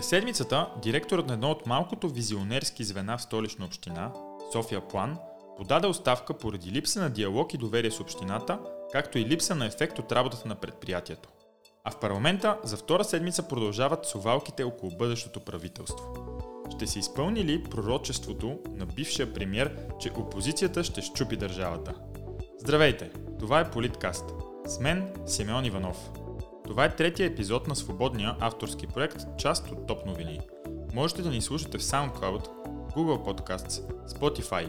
През седмицата директорът на едно от малкото визионерски звена в столична община, София План, подаде оставка поради липса на диалог и доверие с общината, както и липса на ефект от работата на предприятието. А в парламента за втора седмица продължават совалките около бъдещото правителство. Ще се изпълни ли пророчеството на бившия премьер, че опозицията ще щупи държавата? Здравейте! Това е Политкаст. С мен Симеон Иванов. Това е третия епизод на свободния авторски проект, част от Топ новини. Можете да ни слушате в SoundCloud, Google Podcasts, Spotify,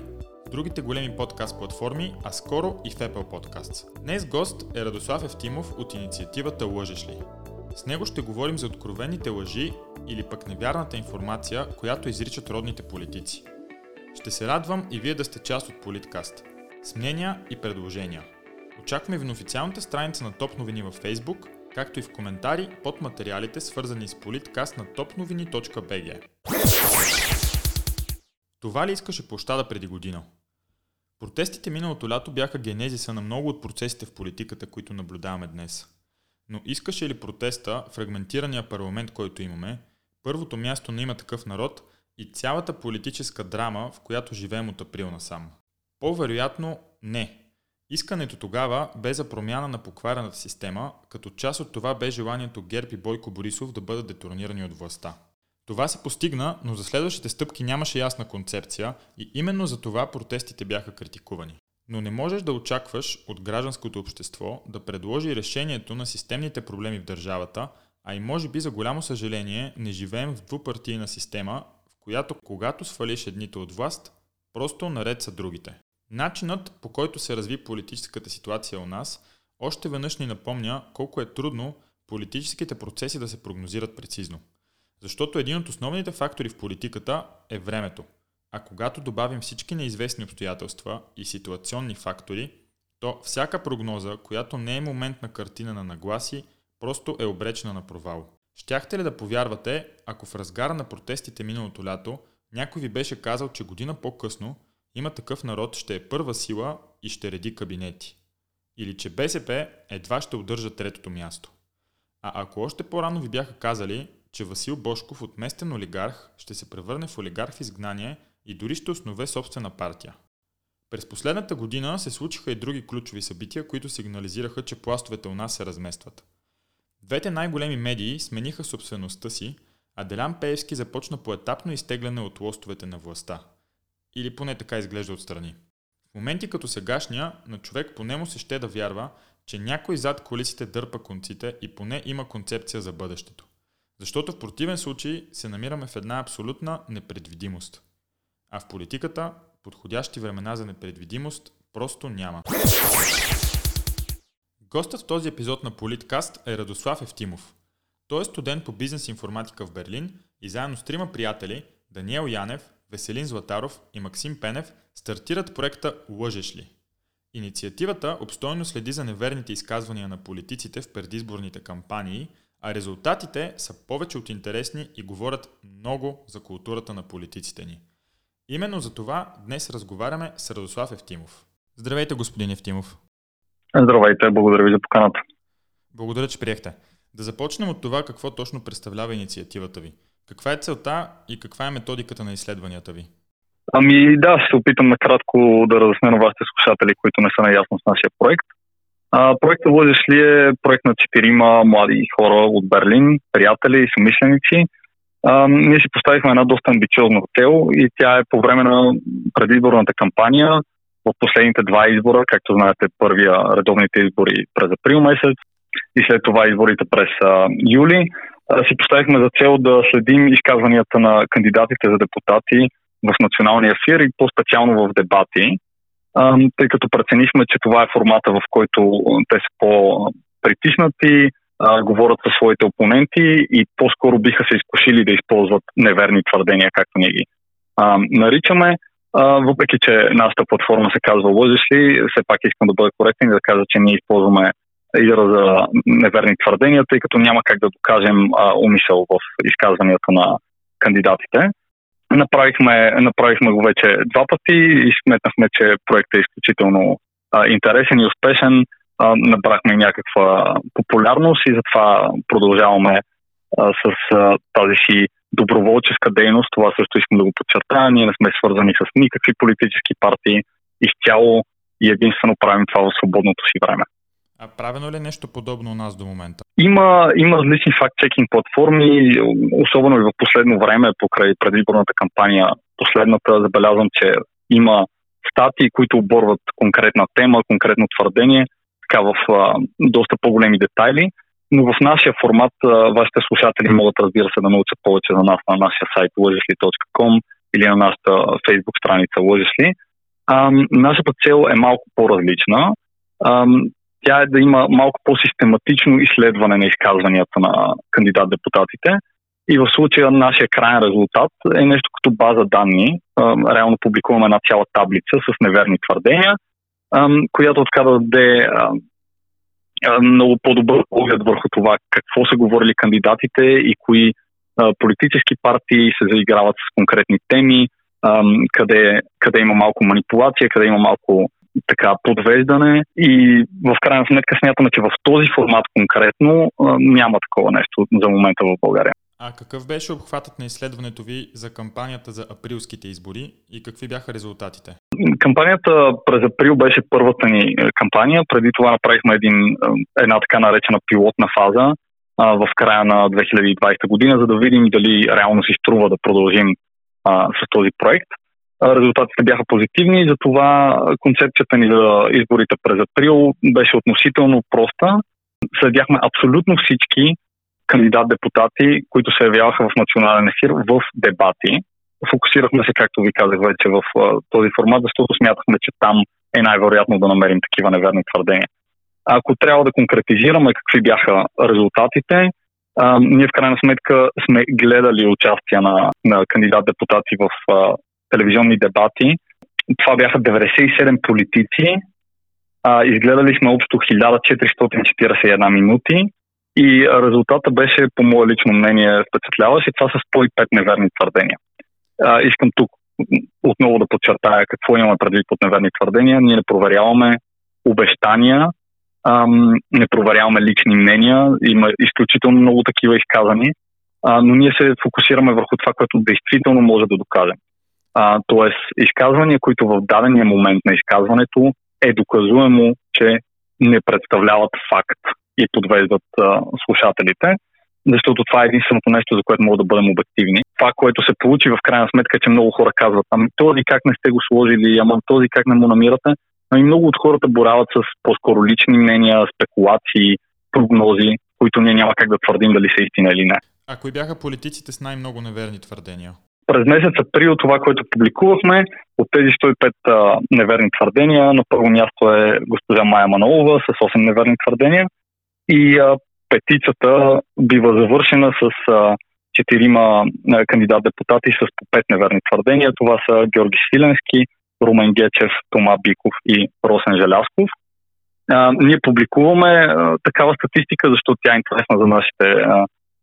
другите големи подкаст платформи, а скоро и в Apple Podcasts. Днес гост е Радослав Евтимов от инициативата Лъжеш ли? С него ще говорим за откровените лъжи или пък невярната информация, която изричат родните политици. Ще се радвам и вие да сте част от Политкаст. С мнения и предложения. Очакваме ви на официалната страница на Топ новини във Facebook – както и в коментари под материалите, свързани с политкаст на topnovini.bg. Това ли искаше площада преди година? Протестите миналото лято бяха генезиса на много от процесите в политиката, които наблюдаваме днес. Но искаше ли протеста, фрагментирания парламент, който имаме, първото място на има такъв народ и цялата политическа драма, в която живеем от април насам? По-вероятно не – Искането тогава бе за промяна на покварената система, като част от това бе желанието ГЕРБ и Бойко Борисов да бъдат детронирани от властта. Това се постигна, но за следващите стъпки нямаше ясна концепция и именно за това протестите бяха критикувани. Но не можеш да очакваш от гражданското общество да предложи решението на системните проблеми в държавата, а и може би за голямо съжаление не живеем в двупартийна система, в която когато свалиш едните от власт, просто наред са другите. Начинът по който се разви политическата ситуация у нас още веднъж ни напомня колко е трудно политическите процеси да се прогнозират прецизно. Защото един от основните фактори в политиката е времето. А когато добавим всички неизвестни обстоятелства и ситуационни фактори, то всяка прогноза, която не е моментна картина на нагласи, просто е обречена на провал. Щяхте ли да повярвате, ако в разгара на протестите миналото лято някой ви беше казал, че година по-късно има такъв народ ще е първа сила и ще реди кабинети. Или че БСП едва ще удържа третото място. А ако още по-рано ви бяха казали, че Васил Бошков от местен олигарх ще се превърне в олигарх в изгнание и дори ще основе собствена партия. През последната година се случиха и други ключови събития, които сигнализираха, че пластовете у нас се разместват. Двете най-големи медии смениха собствеността си, а Делян Пеевски започна поетапно изтегляне от лостовете на властта – или поне така изглежда отстрани. В моменти като сегашния, на човек поне му се ще да вярва, че някой зад колисите дърпа конците и поне има концепция за бъдещето. Защото в противен случай се намираме в една абсолютна непредвидимост. А в политиката подходящи времена за непредвидимост просто няма. Гостът в този епизод на Политкаст е Радослав Евтимов. Той е студент по бизнес информатика в Берлин и заедно с трима приятели Даниел Янев, Веселин Златаров и Максим Пенев стартират проекта Лъжеш ли? Инициативата обстойно следи за неверните изказвания на политиците в предизборните кампании, а резултатите са повече от интересни и говорят много за културата на политиците ни. Именно за това днес разговаряме с Радослав Евтимов. Здравейте, господин Евтимов. Здравейте, благодаря ви за поканата. Благодаря, че приехте. Да започнем от това какво точно представлява инициативата ви – каква е целта и каква е методиката на изследванията ви? Ами да, ще се опитам накратко да разясня на вашите слушатели, които не са наясно с нашия проект. А, проектът Лъжеш ли е проект на четирима млади хора от Берлин, приятели и съмишленици. А, ние си поставихме една доста амбициозна цел и тя е по време на предизборната кампания в последните два избора, както знаете, първия редовните избори през април месец и след това изборите през а, юли си поставихме за цел да следим изказванията на кандидатите за депутати в националния ефир и по-специално в дебати, тъй като преценихме, че това е формата, в който те са по-притиснати, говорят със своите опоненти и по-скоро биха се изкушили да използват неверни твърдения, както ние ги наричаме. въпреки, че нашата платформа се казва Лъжеш ли, все пак искам да бъда коректен и да кажа, че ние използваме израза неверни твърдения, тъй като няма как да докажем а, умисъл в изказванията на кандидатите. Направихме, направихме го вече два пъти и сметнахме, че проектът е изключително а, интересен и успешен. А, набрахме някаква популярност и затова продължаваме а, с а, тази си доброволческа дейност. Това също искам да го подчертая. Ние не сме свързани с никакви политически партии. Изцяло и единствено правим това в свободното си време. А правено ли е нещо подобно у нас до момента? Има, има различни факт-чекинг платформи, особено и в последно време, покрай предвиборната кампания. Последната забелязвам, че има статии, които оборват конкретна тема, конкретно твърдение, така в а, доста по-големи детайли. Но в нашия формат а, вашите слушатели могат, разбира се, да научат повече за нас на нашия сайт лъжесли.com или на нашата фейсбук страница Лъжесли. нашата цел е малко по-различна. Тя е да има малко по-систематично изследване на изказванията на кандидат-депутатите. И в случая нашия крайен резултат е нещо като база данни. Реално публикуваме една цяла таблица с неверни твърдения, която така да даде много по-добър поглед върху това какво са говорили кандидатите и кои политически партии се заиграват с конкретни теми, къде, къде има малко манипулация, къде има малко така подвеждане и в крайна сметка смятаме, че в този формат конкретно няма такова нещо за момента в България. А какъв беше обхватът на изследването ви за кампанията за априлските избори и какви бяха резултатите? Кампанията през април беше първата ни е, кампания. Преди това направихме един, е, една така наречена пилотна фаза а, в края на 2020 година, за да видим дали реално си струва да продължим а, с този проект. Резултатите бяха позитивни, затова концепцията ни за изборите през април беше относително проста. Следяхме абсолютно всички кандидат-депутати, които се явяваха в национален ефир в дебати. Фокусирахме се, както ви казах вече, в този формат, защото смятахме, че там е най-вероятно да намерим такива неверни твърдения. Ако трябва да конкретизираме какви бяха резултатите, а, ние в крайна сметка сме гледали участие на, на кандидат-депутати в а, телевизионни дебати. Това бяха 97 политици. А, изгледали сме общо 1441 минути и резултата беше, по мое лично мнение, впечатляващ и това са 105 неверни твърдения. А, искам тук отново да подчертая какво имаме предвид под неверни твърдения. Ние не проверяваме обещания, ам, не проверяваме лични мнения. Има изключително много такива изказани, а, но ние се фокусираме върху това, което действително може да докажем. Тоест, изказвания, които в дадения момент на изказването е доказуемо, че не представляват факт и подвеждат а, слушателите, защото това е единственото нещо, за което могат да бъдем обективни. Това, което се получи в крайна сметка, че много хора казват, ами този как не сте го сложили, ама този как не му намирате. Ами много от хората борават с по-скоро лични мнения, спекулации, прогнози, които ние няма как да твърдим дали са истина или не. А кои бяха политиците с най-много неверни твърдения? През месец април това, което публикувахме, от тези 105 а, неверни твърдения, на първо място е госпожа Майя Манолова с 8 неверни твърдения и а, петицата бива завършена с а, четирима кандидат-депутати с по пет неверни твърдения. Това са Георги Силенски, Румен Гечев, Тома Биков и Росен Желясков. Ние публикуваме такава статистика, защото тя е интересна за нашите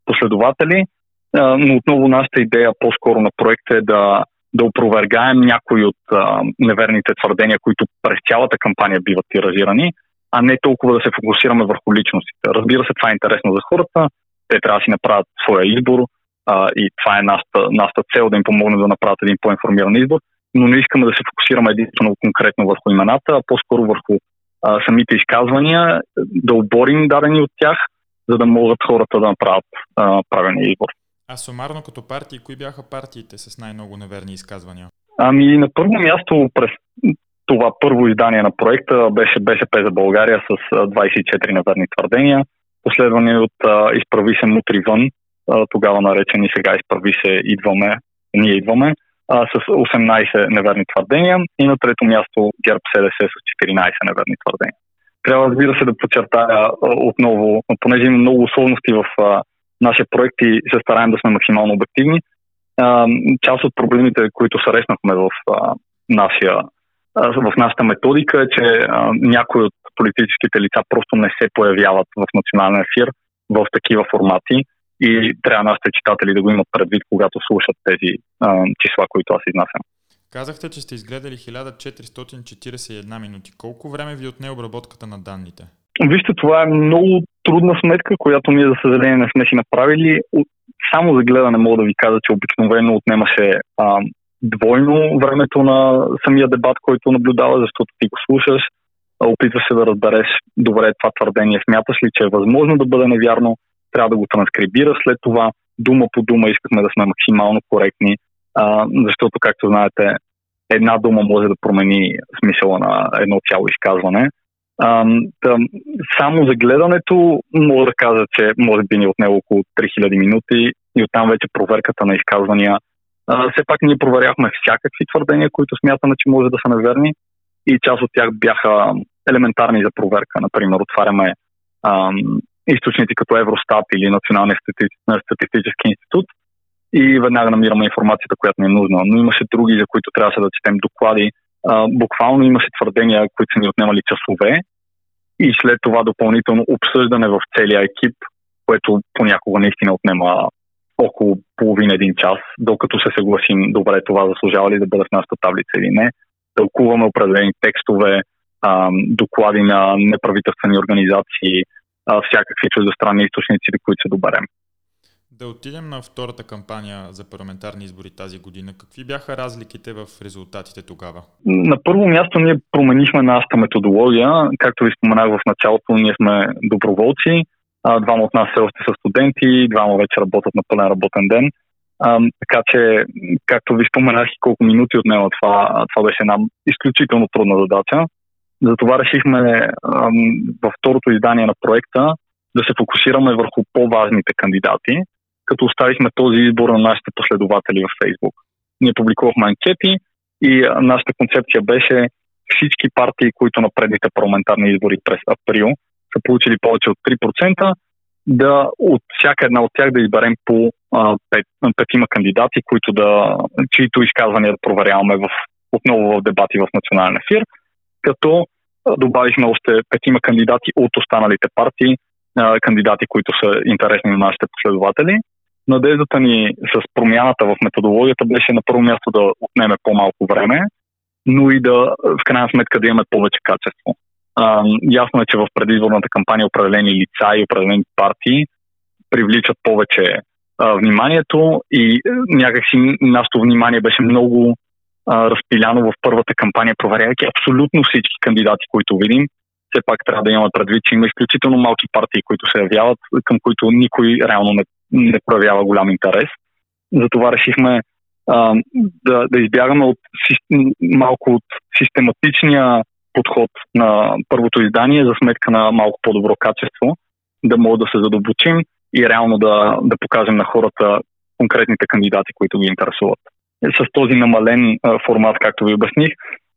последователи но отново нашата идея по-скоро на проекта е да, да опровергаем някои от а, неверните твърдения, които през цялата кампания биват тиражирани, а не толкова да се фокусираме върху личностите. Разбира се, това е интересно за хората, те трябва да си направят своя избор а, и това е нашата, нашата цел да им помогне да направят един по-информиран избор, но не искаме да се фокусираме единствено конкретно върху имената, а по-скоро върху а, самите изказвания, да оборим дадени от тях, за да могат хората да направят а, правилния избор. А сумарно като партии, кои бяха партиите с най-много неверни изказвания? Ами на първо място през това първо издание на проекта беше БСП за България с 24 неверни твърдения, последвани от а, Изправи се мутри вън, а, тогава наречени сега Изправи се идваме, ние идваме, а, с 18 неверни твърдения и на трето място ГЕРБ СДС с 14 неверни твърдения. Трябва разбира се да подчертая отново, понеже има много сложности в нашия проект и се стараем да сме максимално обективни. Част от проблемите, които срещнахме в, нашия, в нашата методика е, че някои от политическите лица просто не се появяват в национален ефир в такива формати и трябва нашите читатели да го имат предвид, когато слушат тези числа, които аз изнасям. Казахте, че сте изгледали 1441 минути. Колко време ви отне обработката на данните? Вижте, това е много трудна сметка, която ние, за съжаление, не сме си направили. само за гледане мога да ви кажа, че обикновено отнемаше а, двойно времето на самия дебат, който наблюдава, защото ти го слушаш, опитваш се да разбереш добре това твърдение, смяташ ли, че е възможно да бъде невярно, трябва да го транскрибира след това, дума по дума искахме да сме максимално коректни, а, защото, както знаете, една дума може да промени смисъла на едно цяло изказване. А, да, само за гледането мога да кажа, че може би ни е отнело около 3000 минути и оттам вече проверката на изказвания. А, все пак ние проверяхме всякакви твърдения, които смятаме, че може да са неверни и част от тях бяха елементарни за проверка. Например, отваряме а, източници като Евростат или Националния статистически институт и веднага намираме информацията, която ни е нужна. Но имаше други, за които трябваше да четем доклади. А, буквално имаше твърдения, които са ни отнемали часове и след това допълнително обсъждане в целия екип, което понякога наистина отнема около половин един час, докато се съгласим добре това заслужава ли да бъде в нашата таблица или не. Тълкуваме определени текстове, доклади на неправителствени организации, всякакви чуждестранни източници, които се доберем. Да отидем на втората кампания за парламентарни избори тази година. Какви бяха разликите в резултатите тогава? На първо място ние променихме нашата методология. Както ви споменах в началото, ние сме доброволци. Двама от нас все още са студенти, двама вече работят на пълен работен ден. Така че, както ви споменах и колко минути отнема това, това беше една изключително трудна задача. Затова решихме във второто издание на проекта да се фокусираме върху по-важните кандидати, като оставихме този избор на нашите последователи в Фейсбук. Ние публикувахме анкети и нашата концепция беше всички партии, които на предните парламентарни избори през април са получили повече от 3%, да от всяка една от тях да изберем по а, пет, петима кандидати, които да, чието изказвания да проверяваме в, отново в дебати в национален ефир, като добавихме още петима кандидати от останалите партии, кандидати, които са интересни на нашите последователи. Надеждата ни с промяната в методологията беше на първо място да отнеме по-малко време, но и да в крайна сметка да имаме повече качество. А, ясно е, че в предизборната кампания определени лица и определени партии привличат повече а, вниманието и е, някакси нашето внимание беше много а, разпиляно в първата кампания, проверяйки абсолютно всички кандидати, които видим. Все пак трябва да имаме предвид, че има изключително малки партии, които се явяват, към които никой реално не, не проявява голям интерес. Затова решихме а, да, да избягаме от, малко от систематичния подход на първото издание за сметка на малко по-добро качество, да мога да се задълбочим и реално да, да покажем на хората конкретните кандидати, които ги интересуват. С този намален а, формат, както ви обясних,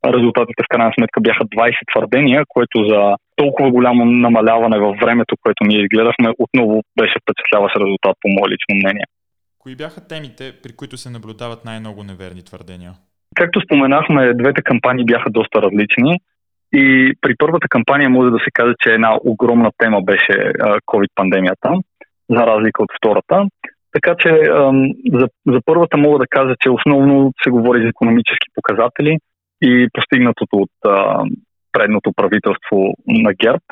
резултатите в крайна сметка бяха 20 твърдения, което за толкова голямо намаляване във времето, което ние изгледахме, отново беше впечатляващ резултат, по мое лично мнение. Кои бяха темите, при които се наблюдават най-много неверни твърдения? Както споменахме, двете кампании бяха доста различни. И при първата кампания може да се каже, че една огромна тема беше COVID-пандемията, за разлика от втората. Така че за, за първата мога да кажа, че основно се говори за економически показатели и постигнатото от предното правителство на ГЕРБ.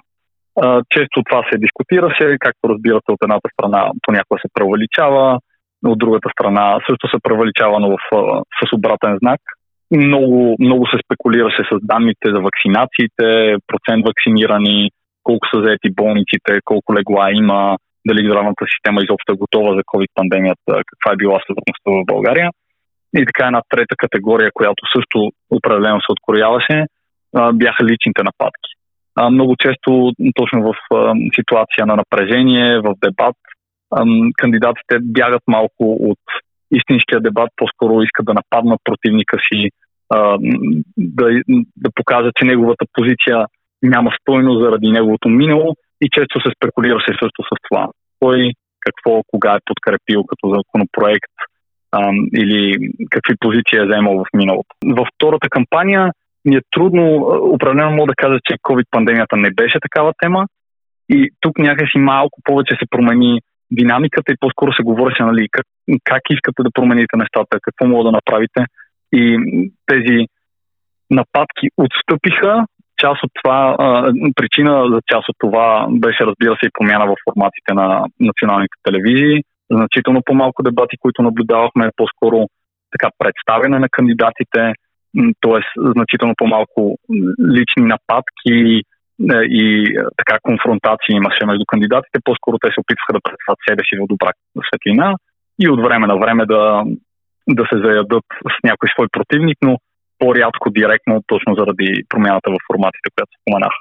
Често това се дискутираше, както разбирате, от едната страна понякога се превеличава, от другата страна също се превеличава, но в, с обратен знак – много, много се спекулираше с данните за вакцинациите, процент вакцинирани, колко са заети болниците, колко легла има, дали здравната система изобщо е готова за COVID-пандемията, каква е била смъртността в България. И така една трета категория, която също определено се открояваше, бяха личните нападки. Много често, точно в ситуация на напрежение, в дебат, кандидатите бягат малко от истинския дебат, по-скоро искат да нападнат противника си, да, да покажат, че неговата позиция няма стойност заради неговото минало и често се спекулираше също с това. Кой, какво, кога е подкрепил като законопроект или какви позиции е вземал в миналото. Във втората кампания ми е трудно, определено мога да кажа, че COVID-пандемията не беше такава тема и тук някакси малко повече се промени динамиката и по-скоро се говореше нали, как, как искате да промените нещата, какво мога да направите. И тези нападки отстъпиха. Част от това, а, причина за част от това беше, разбира се, и промяна в форматите на националните телевизии. значително по-малко дебати, които наблюдавахме, по-скоро така представяне на кандидатите, т.е. значително по-малко лични нападки е, и е, така конфронтации имаше между кандидатите. По-скоро те се опитваха да представят себе си в добра светлина и от време на време да, да се заядат с някой свой противник, но по-рядко директно, точно заради промяната в форматите, която споменах.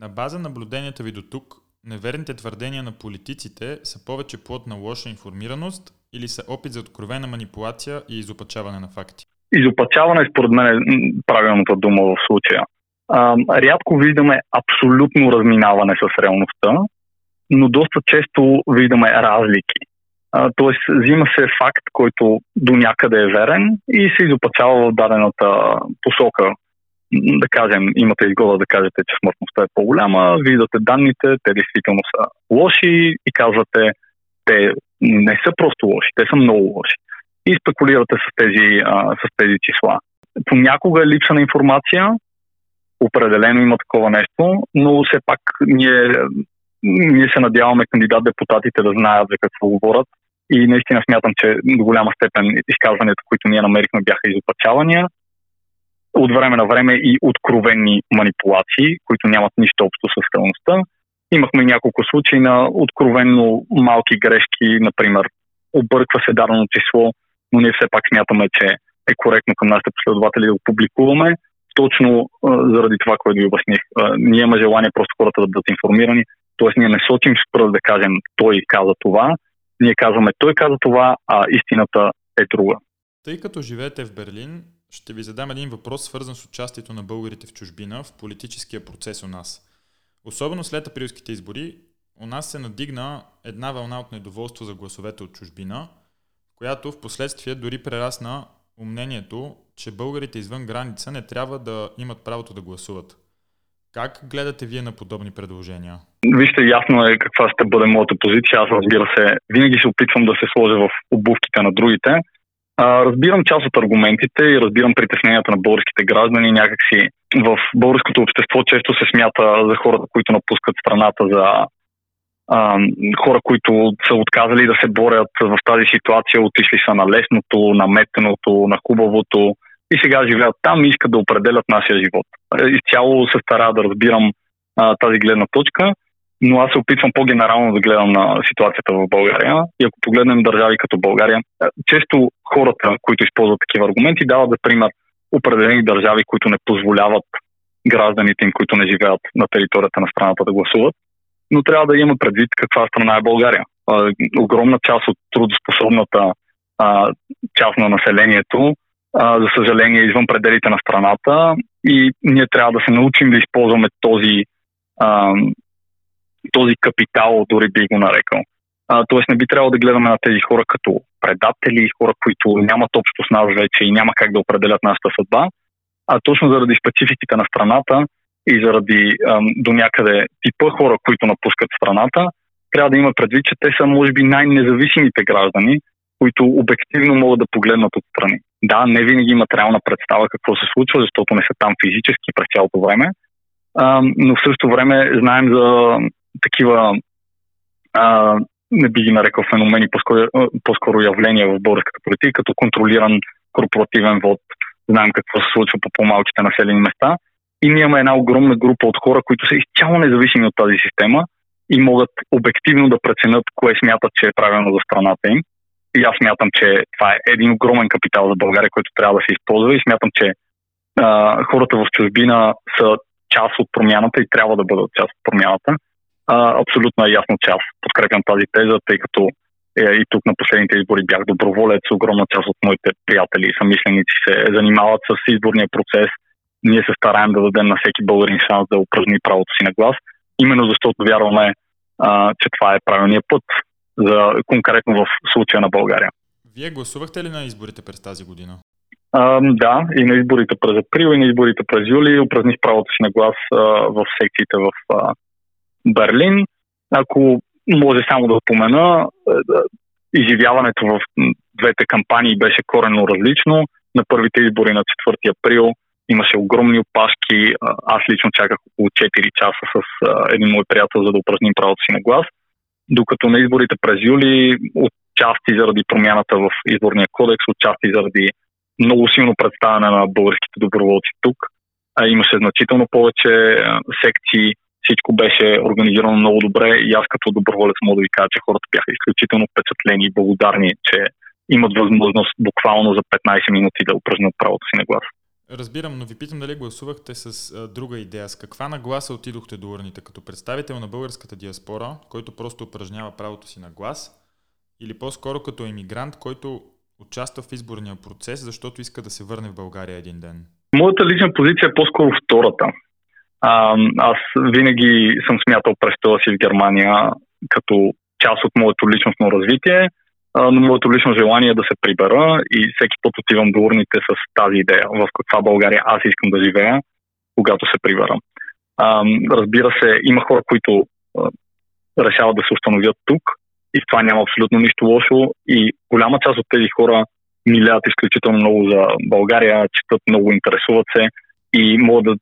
На база наблюденията ви до тук, неверните твърдения на политиците са повече плод на лоша информираност или са опит за откровена манипулация и изопачаване на факти? Изопачаване според мен е правилната дума в случая. А, рядко виждаме абсолютно разминаване с реалността, но доста често виждаме разлики. Тоест, взима се факт, който до някъде е верен и се изопачава в дадената посока. Да кажем, имате изгода да кажете, че смъртността е по-голяма, виждате данните, те действително са лоши и казвате, те не са просто лоши, те са много лоши. И спекулирате с тези, а, с тези числа. Понякога е липса на информация, определено има такова нещо, но все пак ние, ние се надяваме кандидат-депутатите да знаят за какво говорят и наистина смятам, че до голяма степен изказванията, които ние намерихме, бяха изопачавания. От време на време и откровени манипулации, които нямат нищо общо с реалността. Имахме няколко случаи на откровенно малки грешки, например, обърква се дадено число, но ние все пак смятаме, че е коректно към нашите последователи да го публикуваме, точно а, заради това, което ви обясних. А, ние имаме желание просто хората да бъдат информирани, т.е. ние не сочим с пръст да кажем той каза това, ние казваме той каза това, а истината е друга. Тъй като живеете в Берлин, ще ви задам един въпрос, свързан с участието на българите в чужбина в политическия процес у нас. Особено след априлските избори, у нас се надигна една вълна от недоволство за гласовете от чужбина, която в последствие дори прерасна умнението, че българите извън граница не трябва да имат правото да гласуват. Как гледате вие на подобни предложения? Вижте, ясно е каква ще бъде моята позиция. Аз разбира се, винаги се опитвам да се сложа в обувките на другите. А, разбирам част от аргументите и разбирам притесненията на българските граждани. Някакси в българското общество често се смята за хората, които напускат страната, за а, хора, които са отказали да се борят в тази ситуация, отишли са на лесното, на метеното, на хубавото и сега живеят там и искат да определят нашия живот. Изцяло се стара да разбирам а, тази гледна точка но аз се опитвам по-генерално да гледам на ситуацията в България. И ако погледнем държави като България, често хората, които използват такива аргументи, дават за пример определени държави, които не позволяват гражданите им, които не живеят на територията на страната да гласуват. Но трябва да има предвид каква страна е България. Огромна част от трудоспособната част на населението, за съжаление, е извън пределите на страната и ние трябва да се научим да използваме този този капитал, дори би го нарекал. А, тоест не би трябвало да гледаме на тези хора като предатели, хора, които нямат общо с нас вече и няма как да определят нашата съдба, а точно заради спецификите на страната и заради ам, до някъде типа хора, които напускат страната, трябва да има предвид, че те са може би най-независимите граждани, които обективно могат да погледнат отстрани. Да, не винаги имат реална представа какво се случва, защото не са там физически през цялото време, а, но в същото време знаем за такива, а, не би ги нарекал феномени, по-скоро, по-скоро явления в българската политика, като контролиран корпоративен вод. Знаем какво се случва по по-малките населени места. И ние имаме една огромна група от хора, които са изцяло независими от тази система и могат обективно да преценят кое смятат, че е правилно за страната им. И аз смятам, че това е един огромен капитал за България, който трябва да се използва и смятам, че а, хората в чужбина са част от промяната и трябва да бъдат част от промяната а, абсолютно е ясно, че аз подкрепям тази теза, тъй като е, и тук на последните избори бях доброволец. Огромна част от моите приятели и съмишленици се занимават с изборния процес. Ние се стараем да дадем на всеки българин шанс да упражни правото си на глас, именно защото вярваме, а, че това е правилният път за конкретно в случая на България. Вие гласувахте ли на изборите през тази година? А, да, и на изборите през април, и на изборите през юли упражних правото си на глас а, в секциите в а, Берлин. Ако може само да спомена, е, изживяването в двете кампании беше коренно различно. На първите избори на 4 април имаше огромни опашки. Аз лично чаках около 4 часа с един мой приятел, за да упражним правото си на глас. Докато на изборите през юли отчасти заради промяната в изборния кодекс, отчасти заради много силно представяне на българските доброволци тук. А, имаше значително повече секции, всичко беше организирано много добре и аз като доброволец мога да ви кажа, че хората бяха изключително впечатлени и благодарни, че имат възможност буквално за 15 минути да упражнят правото си на глас. Разбирам, но ви питам дали гласувахте с а, друга идея. С каква нагласа отидохте до урните? Като представител на българската диаспора, който просто упражнява правото си на глас? Или по-скоро като емигрант, който участва в изборния процес, защото иска да се върне в България един ден? Моята лична позиция е по-скоро втората. А, аз винаги съм смятал престоя си в Германия като част от моето личностно развитие, но моето лично желание е да се прибера и всеки път отивам до урните с тази идея, в каква България аз искам да живея, когато се прибера. А, разбира се, има хора, които а, решават да се установят тук и в това няма абсолютно нищо лошо и голяма част от тези хора милят изключително много за България, четат много, интересуват се и могат да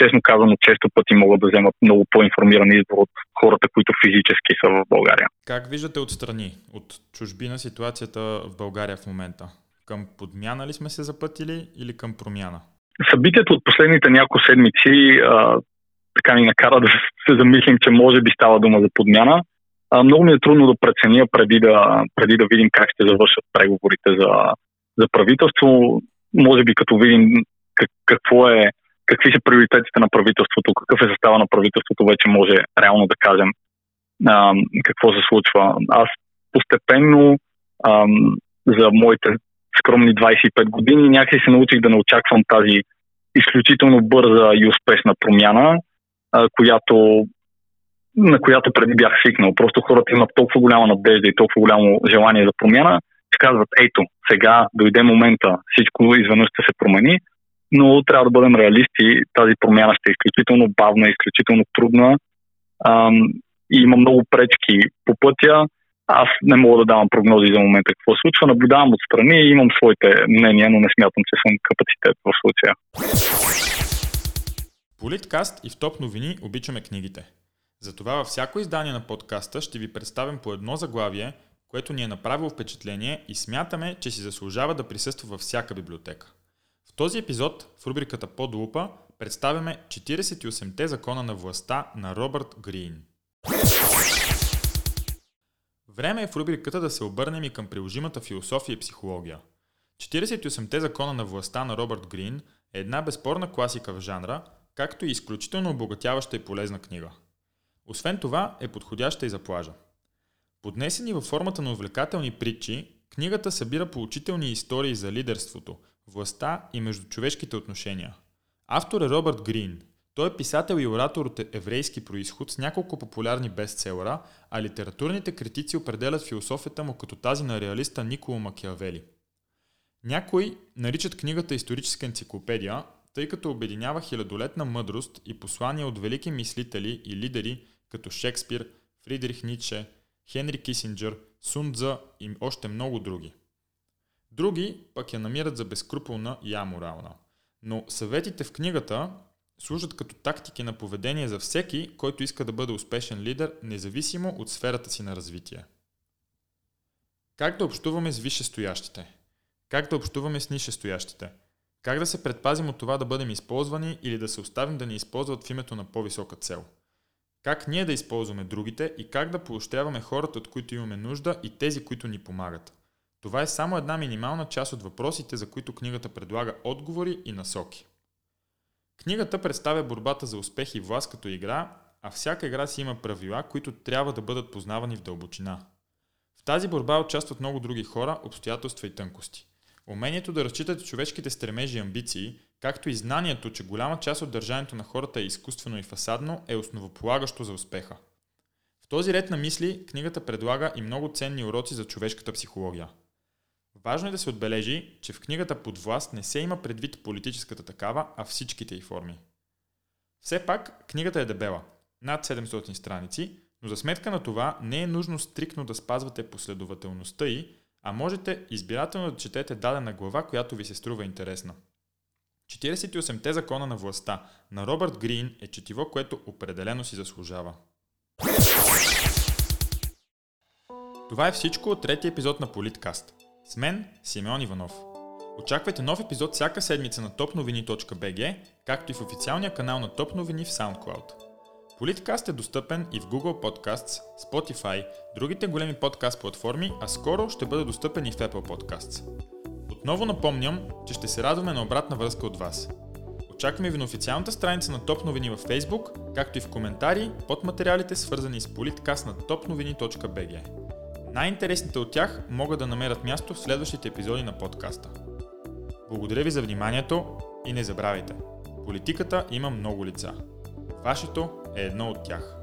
честно казано, често пъти могат да вземат много по-информиран избор от хората, които физически са в България. Как виждате отстрани, от чужбина ситуацията в България в момента? Към подмяна ли сме се запътили или към промяна? Събитието от последните няколко седмици а, така ни накара да се замислим, че може би става дума за подмяна. А, много ми е трудно да преценя преди да, преди да видим как ще завършат преговорите за, за правителство. Може би като видим как, какво е какви са приоритетите на правителството, какъв е състава на правителството, вече може реално да кажем а, какво се случва. Аз постепенно а, за моите скромни 25 години някакси се научих да не очаквам тази изключително бърза и успешна промяна, а, която, на която преди бях свикнал. Просто хората имат толкова голяма надежда и толкова голямо желание за промяна, че казват, ето, сега дойде момента, всичко изведнъж ще се промени но трябва да бъдем реалисти. Тази промяна ще е изключително бавна, изключително трудна ам, и има много пречки по пътя. Аз не мога да давам прогнози за момента какво случва. Наблюдавам отстрани и имам своите мнения, но не смятам, че съм капацитет в случая. Политкаст и в топ новини обичаме книгите. Затова във всяко издание на подкаста ще ви представим по едно заглавие, което ни е направило впечатление и смятаме, че си заслужава да присъства във всяка библиотека. Този епизод, в рубриката Под лупа, представяме 48-те закона на властта на Робърт Грин. Време е в рубриката да се обърнем и към приложимата философия и психология. 48-те закона на властта на Робърт Грин е една безспорна класика в жанра, както и изключително обогатяваща и полезна книга. Освен това е подходяща и за плажа. Поднесени във формата на увлекателни притчи, книгата събира поучителни истории за лидерството – властта и междучовешките отношения. Автор е Робърт Грин. Той е писател и оратор от еврейски происход с няколко популярни бестселера, а литературните критици определят философията му като тази на реалиста Николо Макиавели. Някои наричат книгата историческа енциклопедия, тъй като обединява хилядолетна мъдрост и послания от велики мислители и лидери като Шекспир, Фридрих Ницше, Хенри Кисинджер, Сундза и още много други. Други пък я намират за безкруполна и аморална. Но съветите в книгата служат като тактики на поведение за всеки, който иска да бъде успешен лидер, независимо от сферата си на развитие. Как да общуваме с висшестоящите? Как да общуваме с нишестоящите? Как да се предпазим от това да бъдем използвани или да се оставим да ни използват в името на по-висока цел? Как ние да използваме другите и как да поощряваме хората, от които имаме нужда и тези, които ни помагат? Това е само една минимална част от въпросите, за които книгата предлага отговори и насоки. Книгата представя борбата за успех и власт като игра, а всяка игра си има правила, които трябва да бъдат познавани в дълбочина. В тази борба участват много други хора, обстоятелства и тънкости. Умението да разчитате човешките стремежи и амбиции, както и знанието, че голяма част от държанието на хората е изкуствено и фасадно, е основополагащо за успеха. В този ред на мисли книгата предлага и много ценни уроци за човешката психология – Важно е да се отбележи, че в книгата под власт не се има предвид политическата такава, а всичките й форми. Все пак, книгата е дебела, над 700 страници, но за сметка на това не е нужно стрикно да спазвате последователността й, а можете избирателно да четете дадена глава, която ви се струва интересна. 48-те закона на властта на Робърт Грин е четиво, което определено си заслужава. Това е всичко от третия епизод на Политкаст. С мен Симеон Иванов. Очаквайте нов епизод всяка седмица на topnovini.bg, както и в официалния канал на Топ новини в SoundCloud. Политкаст е достъпен и в Google Podcasts, Spotify, другите големи подкаст платформи, а скоро ще бъде достъпен и в Apple Podcasts. Отново напомням, че ще се радваме на обратна връзка от вас. Очакваме ви на официалната страница на Топ новини във Facebook, както и в коментари под материалите свързани с политкаст на topnovini.bg. Най-интересните от тях могат да намерят място в следващите епизоди на подкаста. Благодаря ви за вниманието и не забравяйте, политиката има много лица. Вашето е едно от тях.